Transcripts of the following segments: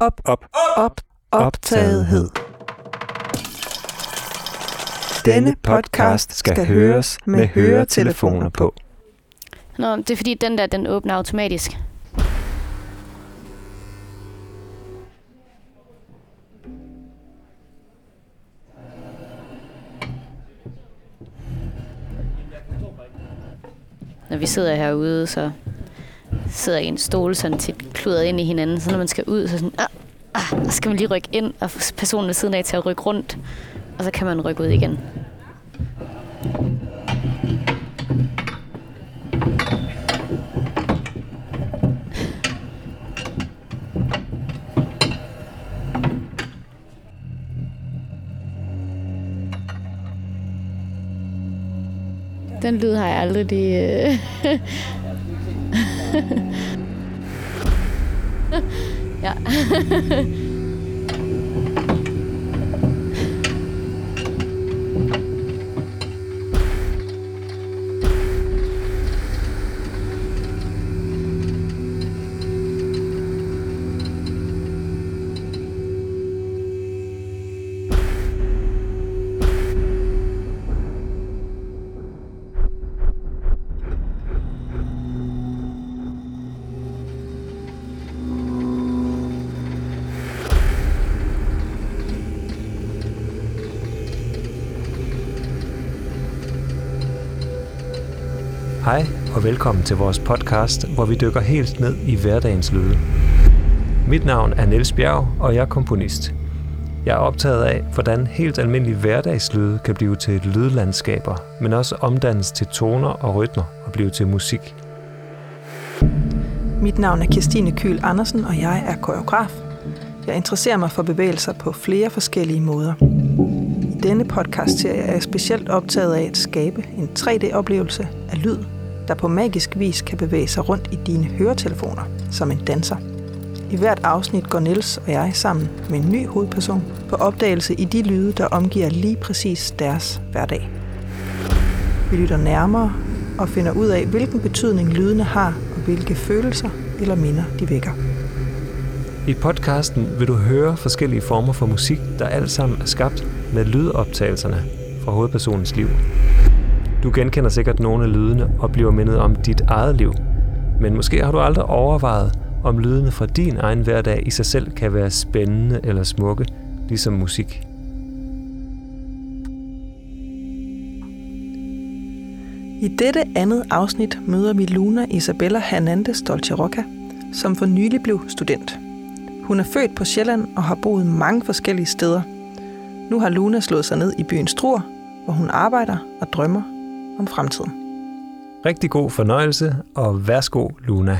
Op, op, op, optagethed. Denne podcast skal høres med høretelefoner på. Nå, det er fordi, den der, den åbner automatisk. Når vi sidder herude, så sidder en stol sådan tit kludret ind i hinanden, så når man skal ud, så sådan, ah, ah, så skal man lige rykke ind, og få personen ved siden af til at rykke rundt, og så kan man rykke ud igen. Den lyd har jeg aldrig lige... Øh, Øh... ja. Velkommen til vores podcast, hvor vi dykker helt ned i hverdagens lyde. Mit navn er Niels Bjerg, og jeg er komponist. Jeg er optaget af, hvordan helt almindelige hverdagslyde kan blive til lydlandskaber, men også omdannes til toner og rytmer og blive til musik. Mit navn er Kirstine Kyl Andersen, og jeg er koreograf. Jeg interesserer mig for bevægelser på flere forskellige måder. I denne podcast-serie er jeg specielt optaget af at skabe en 3D-oplevelse af lyd, der på magisk vis kan bevæge sig rundt i dine høretelefoner, som en danser. I hvert afsnit går Niels og jeg sammen med en ny hovedperson på opdagelse i de lyde, der omgiver lige præcis deres hverdag. Vi lytter nærmere og finder ud af, hvilken betydning lydene har, og hvilke følelser eller minder de vækker. I podcasten vil du høre forskellige former for musik, der alt sammen er skabt med lydoptagelserne fra hovedpersonens liv. Du genkender sikkert nogle af lydene og bliver mindet om dit eget liv. Men måske har du aldrig overvejet, om lydene fra din egen hverdag i sig selv kan være spændende eller smukke, ligesom musik. I dette andet afsnit møder vi Luna Isabella Hernandez Dolce som for nylig blev student. Hun er født på Sjælland og har boet mange forskellige steder. Nu har Luna slået sig ned i byen Struer, hvor hun arbejder og drømmer om fremtiden. Rigtig god fornøjelse, og værsgo, Luna.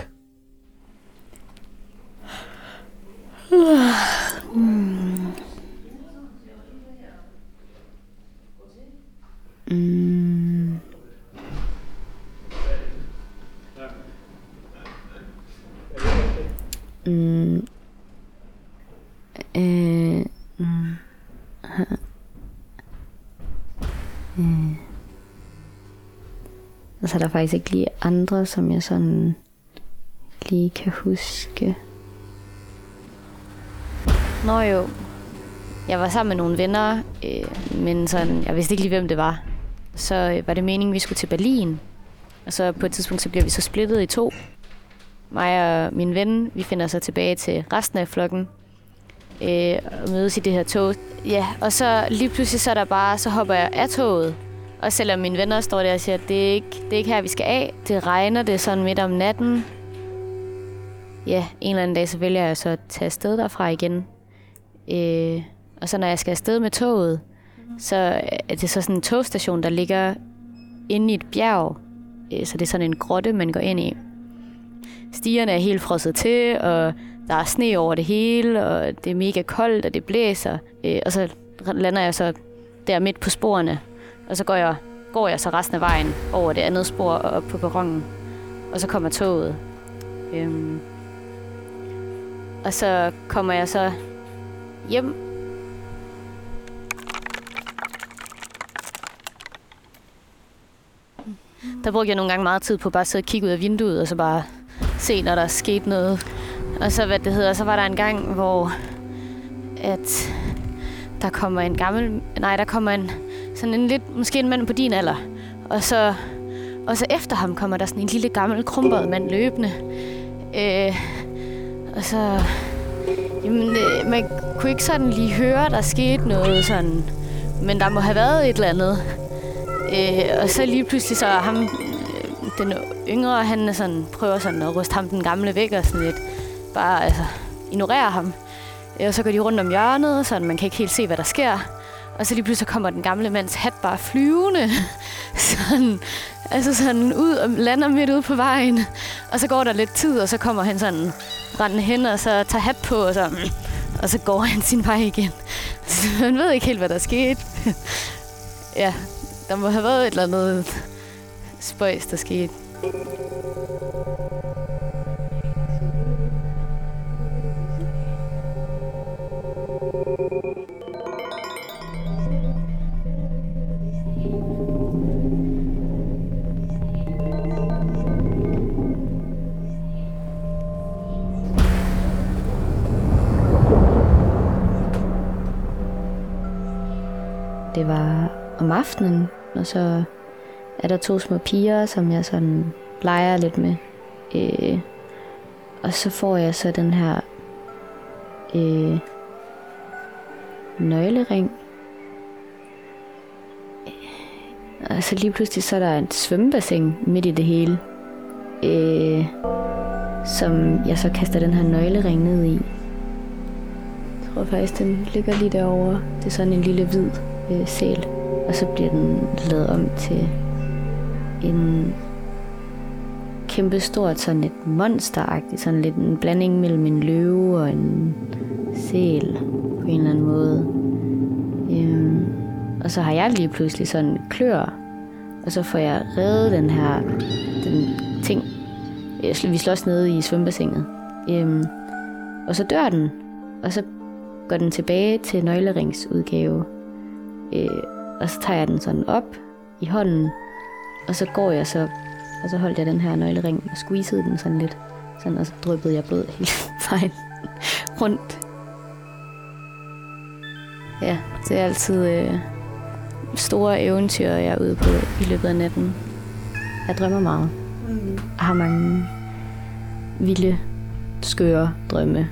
Der faktisk ikke lige andre, som jeg sådan lige kan huske. Nå jo, jeg var sammen med nogle venner, øh, men sådan, jeg vidste ikke lige, hvem det var. Så øh, var det meningen, vi skulle til Berlin. Og så på et tidspunkt, så bliver vi så splittet i to. Mig og min ven, vi finder så tilbage til resten af flokken. Øh, og mødes i det her tog. Ja, og så lige pludselig, så er der bare, så hopper jeg af toget. Og selvom mine venner står der og siger, at det er ikke, det er ikke her, vi skal af. Det regner, det er sådan midt om natten. Ja, en eller anden dag, så vælger jeg så at tage afsted derfra igen. Øh, og så når jeg skal afsted med toget, så er det så sådan en togstation, der ligger inde i et bjerg. Øh, så det er sådan en grotte, man går ind i. Stierne er helt frosset til, og der er sne over det hele, og det er mega koldt, og det blæser. Øh, og så lander jeg så der midt på sporene, og så går jeg, går jeg så resten af vejen over det andet spor og op på perronen. Og så kommer toget. Øhm, og så kommer jeg så hjem. Der brugte jeg nogle gange meget tid på bare at sidde og kigge ud af vinduet, og så bare se, når der er sket noget Og så, hvad det hedder, så var der en gang, hvor at der kommer en gammel, nej, der kommer en, sådan en lidt, måske en mand på din alder, og så, og så efter ham kommer der sådan en lille gammel krumpet mand løbende. Øh, og så, jamen, øh, man kunne ikke sådan lige høre, der skete noget sådan, men der må have været et eller andet. Øh, og så lige pludselig så ham, øh, den yngre, han er sådan, prøver sådan at ryste ham den gamle væk og sådan lidt, bare altså, ignorerer ham. Øh, og så går de rundt om hjørnet, så man kan ikke helt se, hvad der sker. Og så lige pludselig kommer den gamle mands hat bare flyvende. sådan, altså sådan ud og lander midt ude på vejen. Og så går der lidt tid, og så kommer han sådan rendende hen, og så tager hat på, og så, og så går han sin vej igen. Så man ved ikke helt, hvad der skete. ja, der må have været et eller andet spøjs, der skete. Om aftenen, og så er der to små piger, som jeg sådan leger lidt med. Øh, og så får jeg så den her øh, nøglering. Øh, og så lige pludselig så er der et svømmebassin midt i det hele. Øh, som jeg så kaster den her nøglering ned i. Jeg tror faktisk, den ligger lige derovre. Det er sådan en lille hvid øh, sæl. Og så bliver den lavet om til en kæmpe stort sådan et monsteragtigt, sådan lidt en blanding mellem en løve og en sel på en eller anden måde. Øhm, og så har jeg lige pludselig sådan klør, og så får jeg reddet den her den ting. Vi slås nede i svømmebassinet. Øhm, og så dør den, og så går den tilbage til nøgleringsudgave. Øh, og så tager jeg den sådan op i hånden, og så går jeg så, og så holdt jeg den her nøglering og squeezede den sådan lidt. Sådan, og så dryppede jeg blod hele vejen rundt. Ja, det er altid øh, store eventyr, jeg er ude på i løbet af natten. Jeg drømmer meget. Mm. Jeg har mange vilde, skøre drømme.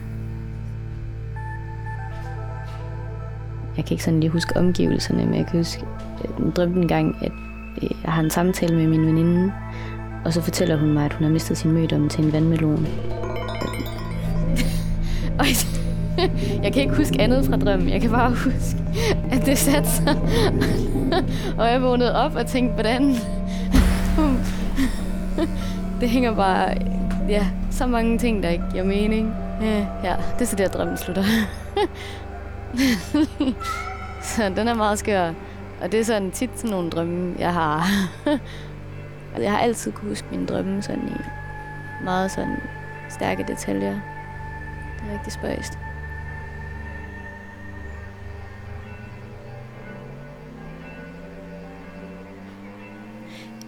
Jeg kan ikke sådan lige huske omgivelserne, men jeg kan huske, øh, jeg drømte en gang, at øh, jeg har en samtale med min veninde, og så fortæller hun mig, at hun har mistet sin mødom til en vandmelon. jeg kan ikke huske andet fra drømmen. Jeg kan bare huske, at det satte sig. og jeg vågnede op og tænkte, hvordan... det hænger bare... Ja, så mange ting, der ikke giver mening. Ja, det er så der, drømmen slutter. så den er meget skør. Og det er sådan tit sådan nogle drømme, jeg har. Altså, jeg har altid kunne huske mine drømme sådan i meget sådan stærke detaljer. Det er rigtig spøjst.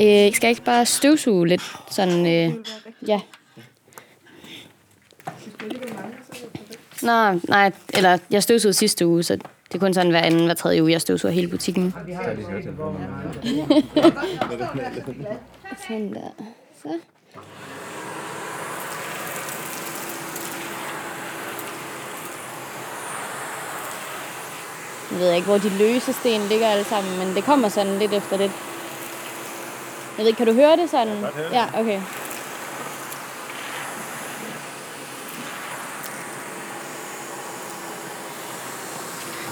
Øh, skal jeg ikke bare støvsuge lidt? Sådan, øh, ja. Nej, nej, eller jeg støvsugede sidste uge, så det er kun sådan hver anden, hver tredje uge, jeg støvsuger hele butikken. sådan der. Så. Jeg ved ikke, hvor de løse sten ligger alle sammen, men det kommer sådan lidt efter lidt. Jeg ved ikke, kan du høre det sådan? Ja, okay.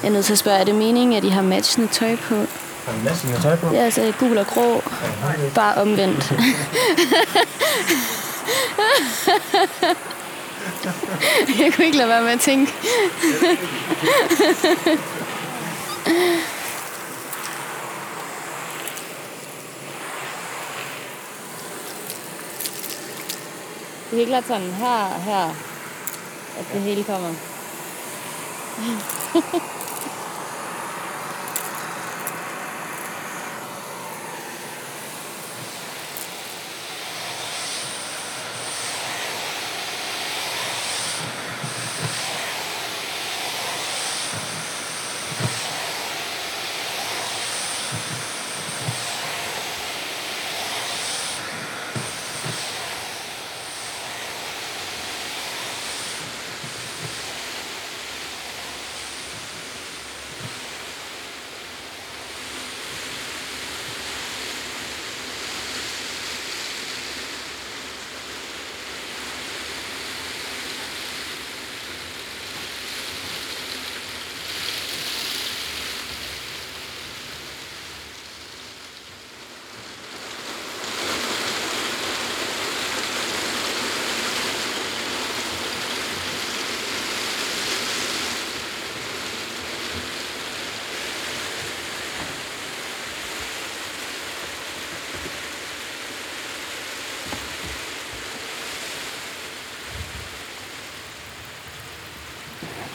Jeg er nødt til at spørge, er det meningen, at I har matchende tøj på? Har du matchende tøj på? Ja, altså gul og grå. Bare omvendt. jeg kunne ikke lade være med at tænke. Det er helt klart sådan her, her, at det hele kommer.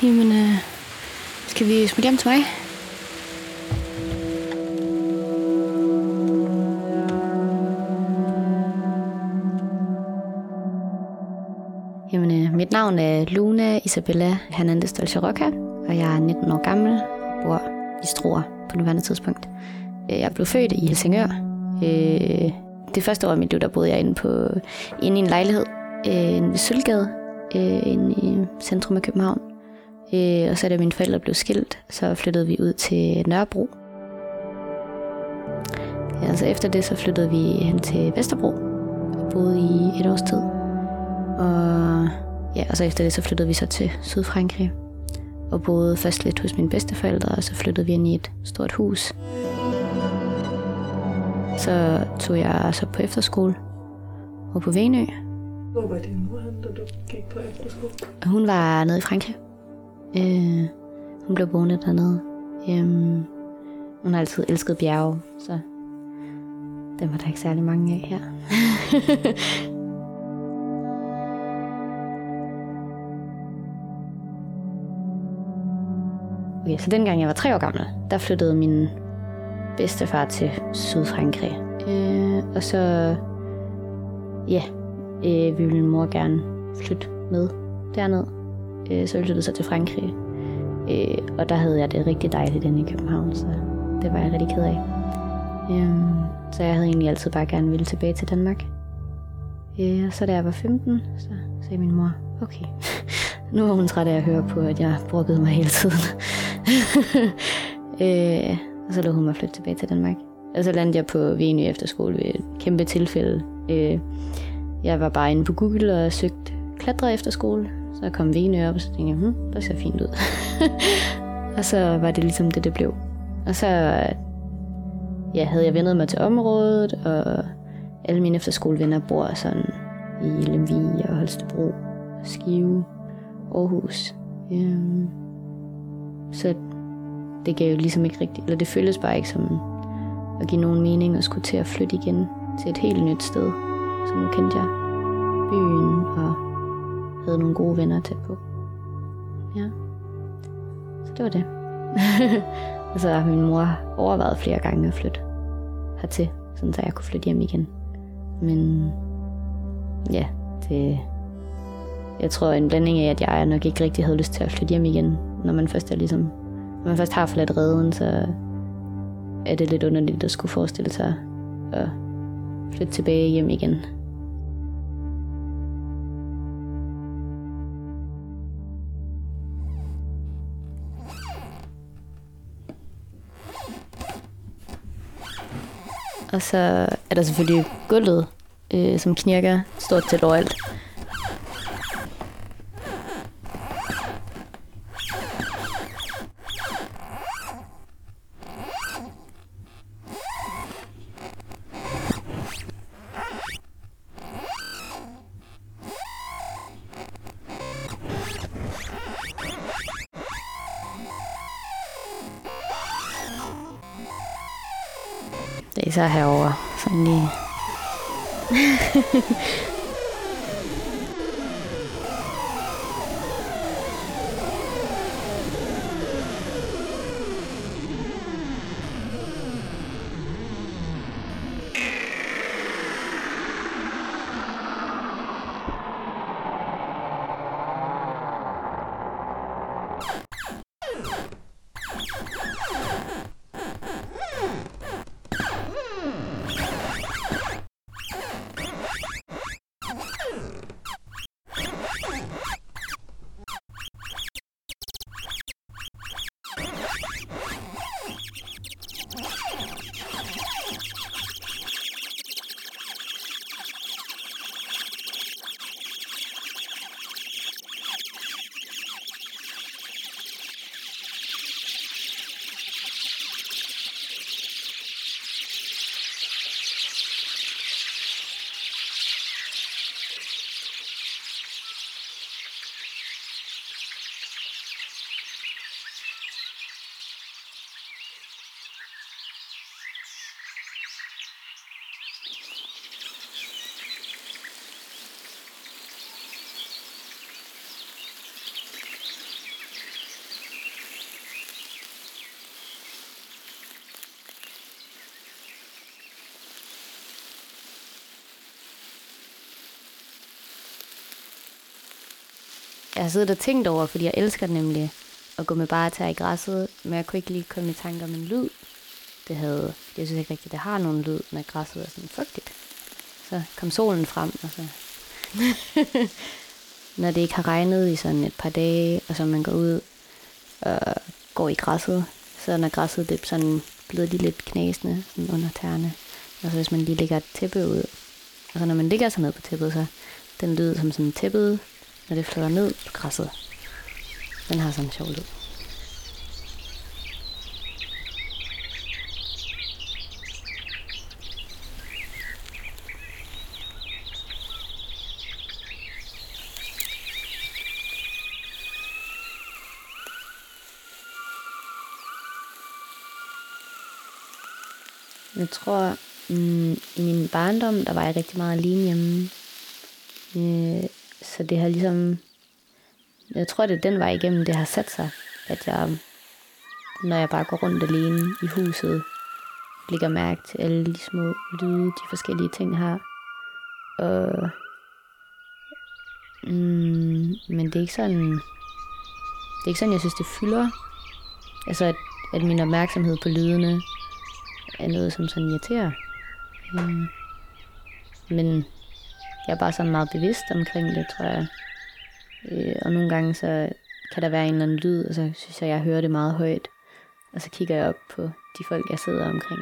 Jamen, øh, skal vi smutte hjem til mig? Jamen, øh, mit navn er Luna Isabella Hernandez Dolce og jeg er 19 år gammel og bor i Struer på nuværende tidspunkt. Øh, jeg blev født i Helsingør. Øh, det første år af mit liv, der boede jeg inde, på, inde i en lejlighed øh, ved Sølvgade, øh, inde i centrum af København. Øh, og så da mine forældre blev skilt, så flyttede vi ud til Nørrebro. Ja, altså efter det, så flyttede vi hen til Vesterbro og boede i et års tid. Og, ja, og så efter det, så flyttede vi så til Sydfrankrig og boede først lidt hos mine bedsteforældre, og så flyttede vi ind i et stort hus. Så tog jeg så på efterskole og på Venø. Hvor var din mor da du gik på efterskole? Hun var nede i Frankrig. Øh, hun blev boende dernede. Øh, hun har altid elsket bjerge, så dem var der ikke særlig mange af her. okay, så dengang jeg var tre år gammel, der flyttede min bedstefar til Sydfrankrig. Øh, og så, ja, øh, ville min mor gerne flytte med derned. Øh, så flyttede sig til Frankrig. Øh, og der havde jeg det rigtig dejligt inde i København, så det var jeg rigtig ked af. Øh, så jeg havde egentlig altid bare gerne ville tilbage til Danmark. Øh, og så da jeg var 15, så sagde min mor, okay, nu var hun træt af at høre på, at jeg bruggede mig hele tiden. øh, og så lå hun mig flytte tilbage til Danmark. Og så landede jeg på Venø efterskole ved et kæmpe tilfælde. Øh, jeg var bare inde på Google og søgte klatre efterskole. Så kom Venø op, og så tænkte jeg, hm, det ser fint ud. og så var det ligesom det, det blev. Og så ja, havde jeg vendet mig til området, og alle mine efterskolevenner bor sådan i Lemvig og Holstebro, Skive, Aarhus. Øhm, så det gav jo ligesom ikke rigtigt, eller det føltes bare ikke som at give nogen mening at skulle til at flytte igen til et helt nyt sted. Så nu kendte jeg byen og havde nogle gode venner tæt på. Ja. Så det var det. og så har min mor overvejet flere gange at flytte hertil, sådan så jeg kunne flytte hjem igen. Men ja, det, jeg tror en blanding af, at jeg nok ikke rigtig havde lyst til at flytte hjem igen, når man først er ligesom, når man først har forladt redden, så er det lidt underligt at skulle forestille sig at flytte tilbage hjem igen. Og så er der selvfølgelig gulvet, øh, som knirker stort til overalt. Især herovre, sådan lige. jeg har siddet og tænkt over, fordi jeg elsker nemlig at gå med bare tær i græsset, men jeg kunne ikke lige komme i tanke om en lyd. Det havde, jeg synes ikke rigtigt, det har nogen lyd, når græsset er sådan fugtigt. Så kom solen frem, og så... når det ikke har regnet i sådan et par dage, og så man går ud og går i græsset, så når græsset det sådan blevet lige lidt knasende sådan under tæerne. Og så hvis man lige lægger et tæppe ud, og så når man ligger sig ned på tæppet, så den lyd som sådan tæppet, når det flyder ned på græsset. Den har sådan en sjov lyd. Jeg tror, mm, i min barndom, der var jeg rigtig meget alene hjemme. Øh, så det har ligesom... Jeg tror, det er den vej igennem, det har sat sig. At jeg, når jeg bare går rundt alene i huset, lægger mærke til alle de små lyde, de forskellige ting har. Og, mm, men det er ikke sådan... Det er ikke sådan, jeg synes, det fylder. Altså, at, at min opmærksomhed på lydene er noget, som sådan irriterer. Mm. Men jeg er bare sådan meget bevidst omkring det, tror jeg. Øh, og nogle gange så kan der være en eller anden lyd, og så synes jeg, jeg hører det meget højt. Og så kigger jeg op på de folk, jeg sidder omkring.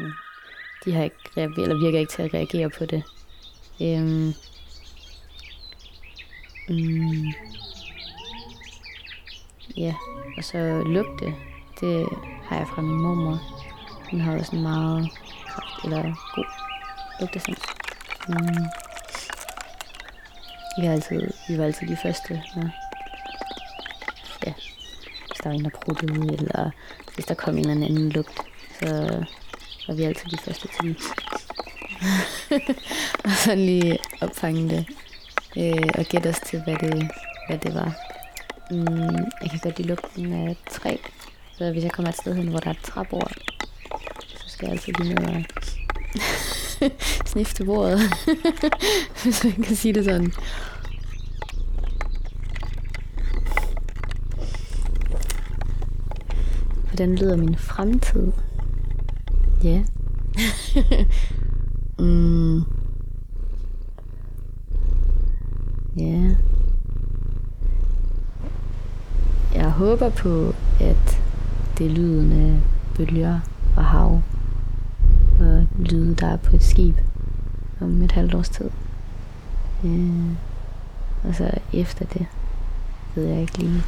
De har ikke, eller virker ikke til at reagere på det. Øhm, mm, ja, og så lugte, det har jeg fra min mormor. Hun har også en meget kraft, eller god lugtesans. Mm. Vi, har altid, vi var altid de første, Ja. ja, hvis der var en, der pruttede, eller hvis der kom en eller anden lugt, så var vi altid de første til og sådan lige opfange det, øh, og gætte os til, hvad det, hvad det var. Mm, jeg kan godt lide lugten af træ, så hvis jeg kommer et sted hen, hvor der er et træbord, skal jeg altid lige ned og snifte bordet, hvis man kan sige det sådan. Hvordan lyder min fremtid? Ja. Yeah. mm. Ja. Yeah. Jeg håber på, at det er lyden af bølger og hav lyde, der er på et skib om et halvt års tid. Øh, og så efter det, ved jeg ikke lige.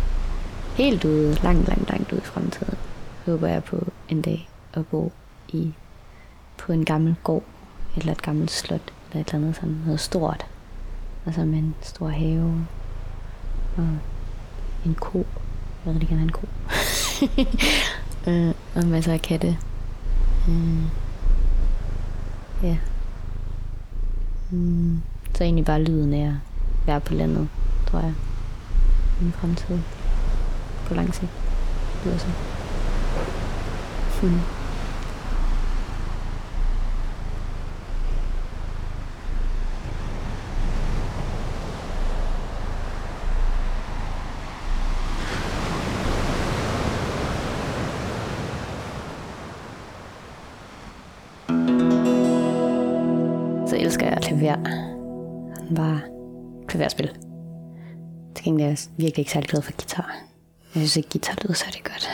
Helt ude, langt, langt, langt ude i fremtiden, håber jeg på en dag at bo i på en gammel gård, eller et gammelt slot, eller et eller andet sådan noget stort. Altså med en stor have, og en ko. Jeg vil rigtig gerne have en ko. øh, og masser af katte. Øh, Ja. Mm, så egentlig bare lyden af at være på landet, tror jeg. I fremtid. På lang sigt. Det var så. Hmm. Klaver. Han var klaverspil. Til gengæld er jeg virkelig ikke særlig glad for guitar. Jeg synes ikke, guitar lyder særlig godt.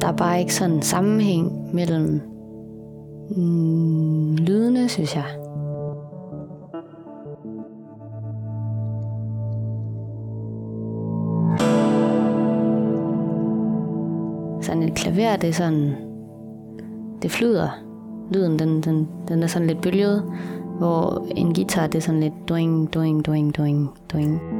Der er bare ikke sådan en sammenhæng mellem mm, lydene, synes jeg. Sådan et klaver, det er sådan, det flyder lyden, den, den, den er sådan lidt bølget, hvor en guitar, det er sådan lidt doing, doing, doing, doing, doing.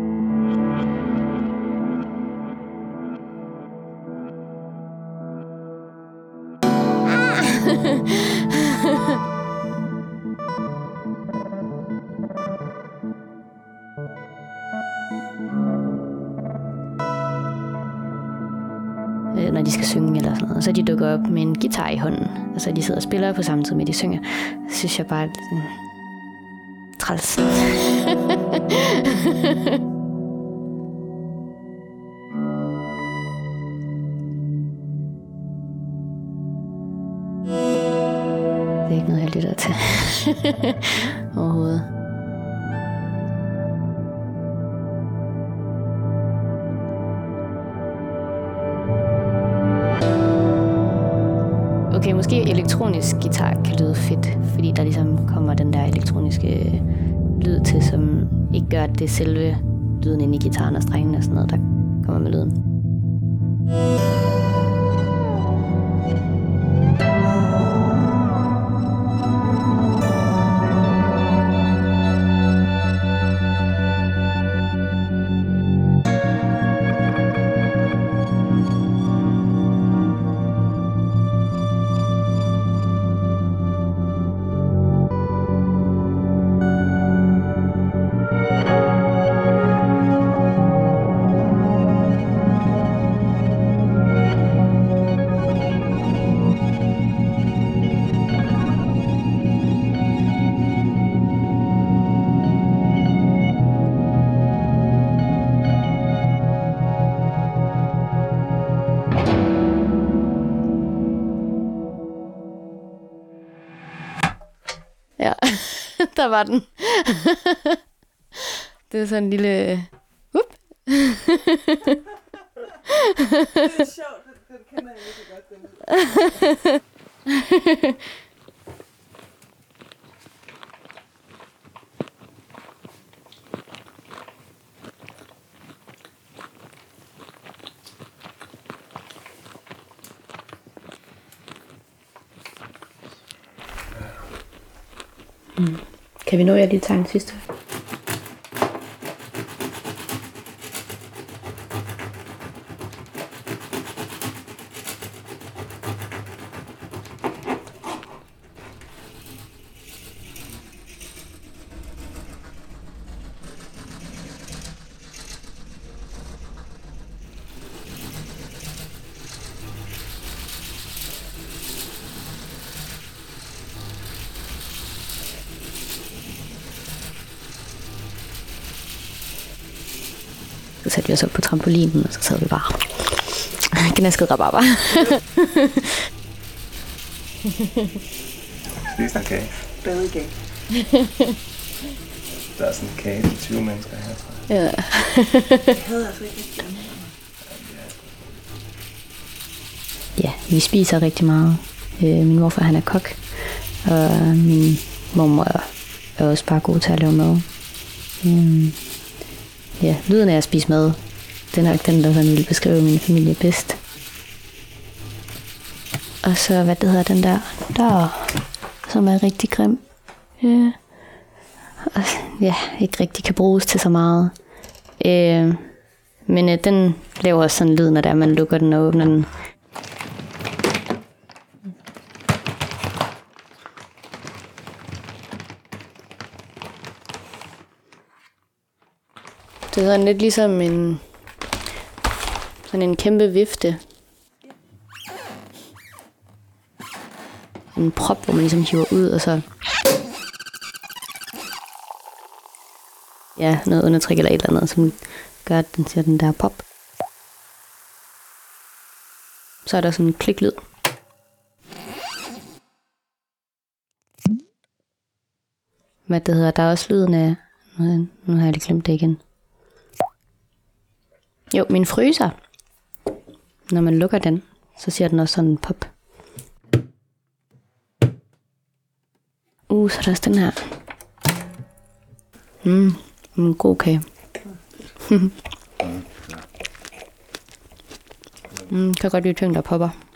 Og. Så de dukker op med en guitar i hånden, og så de sidder og spiller på samme tid med, de synger. Så synes jeg bare, at det er træls. Det er ikke noget, jeg lytter til overhovedet. Måske elektronisk guitar kan lyde fedt, fordi der ligesom kommer den der elektroniske lyd til, som ikke gør, at det er selve lyden inde i gitaren og strengene og sådan noget, der kommer med lyden. Ja, der var den. det er sådan en lille... Up. Det er sjovt, den, den kender jeg ikke godt, den kan vi nå, jeg lige tager en sidste? Vi os op på trampolinen, og så sad vi bare gnasket rabarber. Spis en kage. badegag. Der er sådan en kage til 20 mennesker her, tror jeg. ja. Jeg havde altså ikke ja, vi spiser rigtig meget. Øh, min morfar han er kok, og min mormor er også bare god til at lave mad. Øhm, ja, lyden af at spise mad, det er nok den, der sådan vil beskrive min familie bedst. Og så, hvad det hedder den der, der, som er rigtig grim. Ja. Og, ja, ikke rigtig kan bruges til så meget. Øh, men øh, den laver også sådan lyd, når der man lukker den og åbner den. Sådan lidt ligesom en, sådan en kæmpe vifte. En prop, hvor man ligesom hiver ud, og så... Ja, noget undertryk eller et eller andet, som gør, at den siger den der pop. Så er der sådan en kliklyd. Hvad det hedder, der er også lyden af... Nu, nu har jeg lige glemt det igen. Jo, min fryser. Når man lukker den, så siger den også sådan en pop. Uh, så er der også den her. Mm, en god kage. mm, kan godt lide ting, der popper.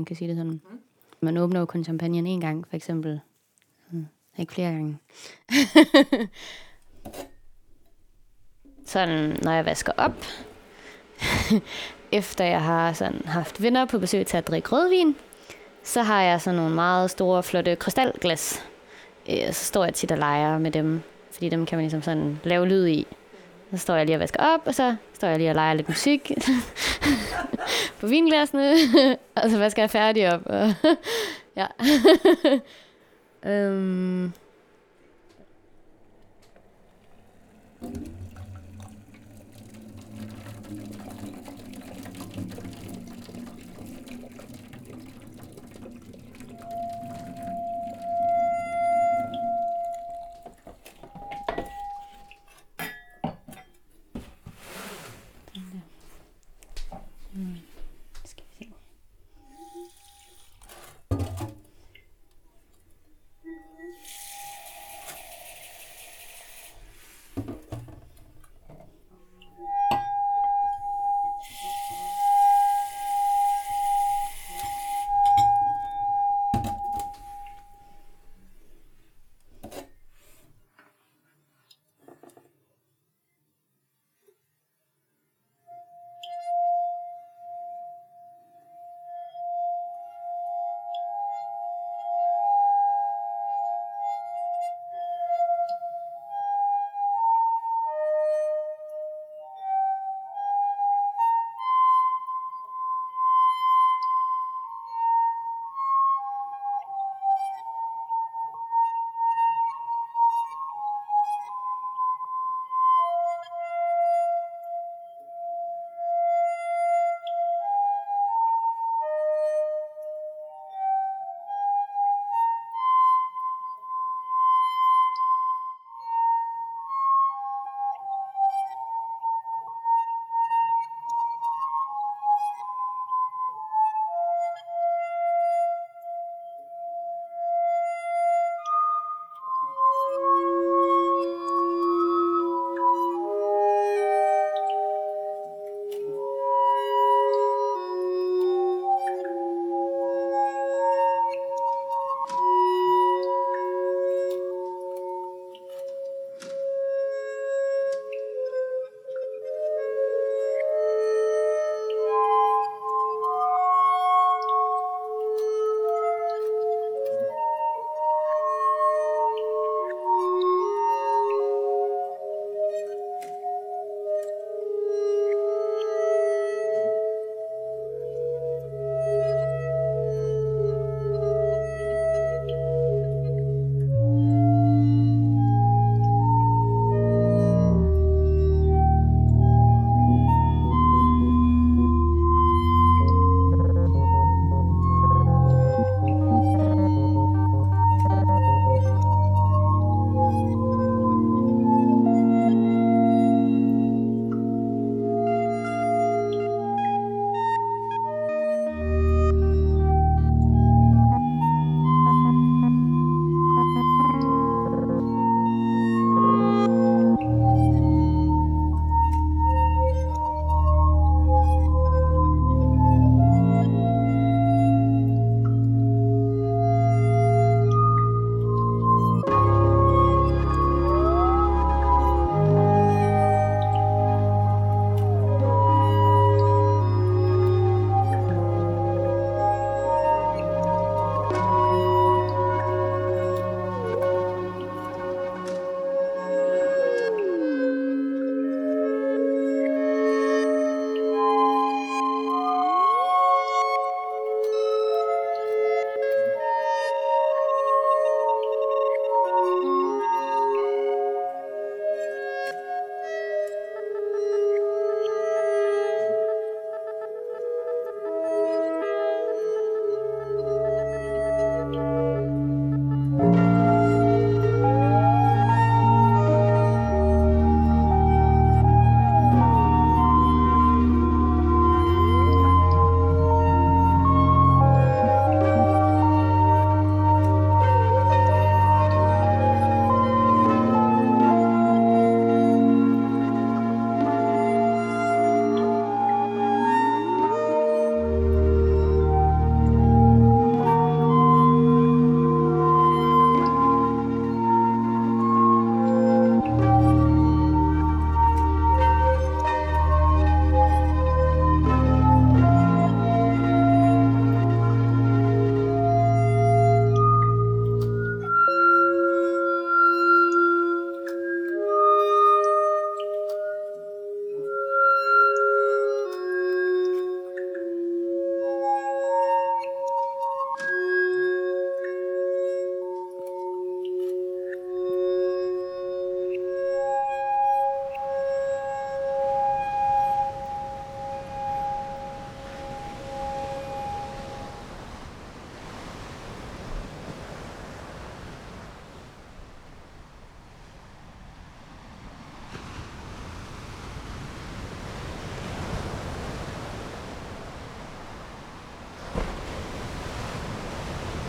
Man kan sige det sådan. Man åbner jo kun champagnen en gang, for eksempel. Mm. Ikke flere gange. sådan, når jeg vasker op, efter jeg har sådan haft venner på besøg til at drikke rødvin, så har jeg sådan nogle meget store, flotte krystalglas. Øh, så står jeg tit og leger med dem, fordi dem kan man ligesom sådan lave lyd i. Så står jeg lige og vasker op, og så står jeg lige og leger lidt musik på vinglasene, og så vasker jeg færdig op. Og ja. øhm.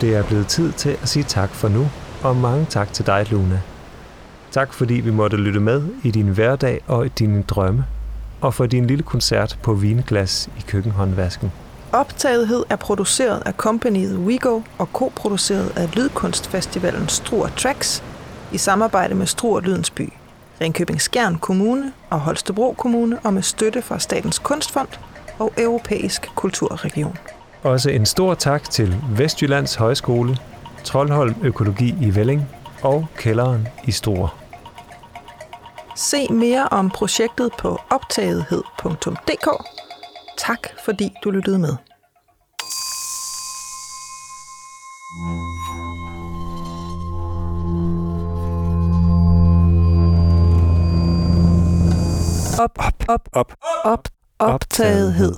Det er blevet tid til at sige tak for nu, og mange tak til dig, Luna. Tak fordi vi måtte lytte med i din hverdag og i dine drømme, og for din lille koncert på vinglas i køkkenhåndvasken. Optagethed er produceret af kompaniet WeGo og koproduceret af Lydkunstfestivalen Struer Tracks i samarbejde med Struer Lydensby, Ringkøbing Skjern Kommune og Holstebro Kommune og med støtte fra Statens Kunstfond og Europæisk Kulturregion. Også en stor tak til Vestjyllands Højskole, Troldholm Økologi i Velling og Kælderen i Struer. Se mere om projektet på optagethed.dk. Tak fordi du lyttede med. Op, op, op, op, op, optagethed.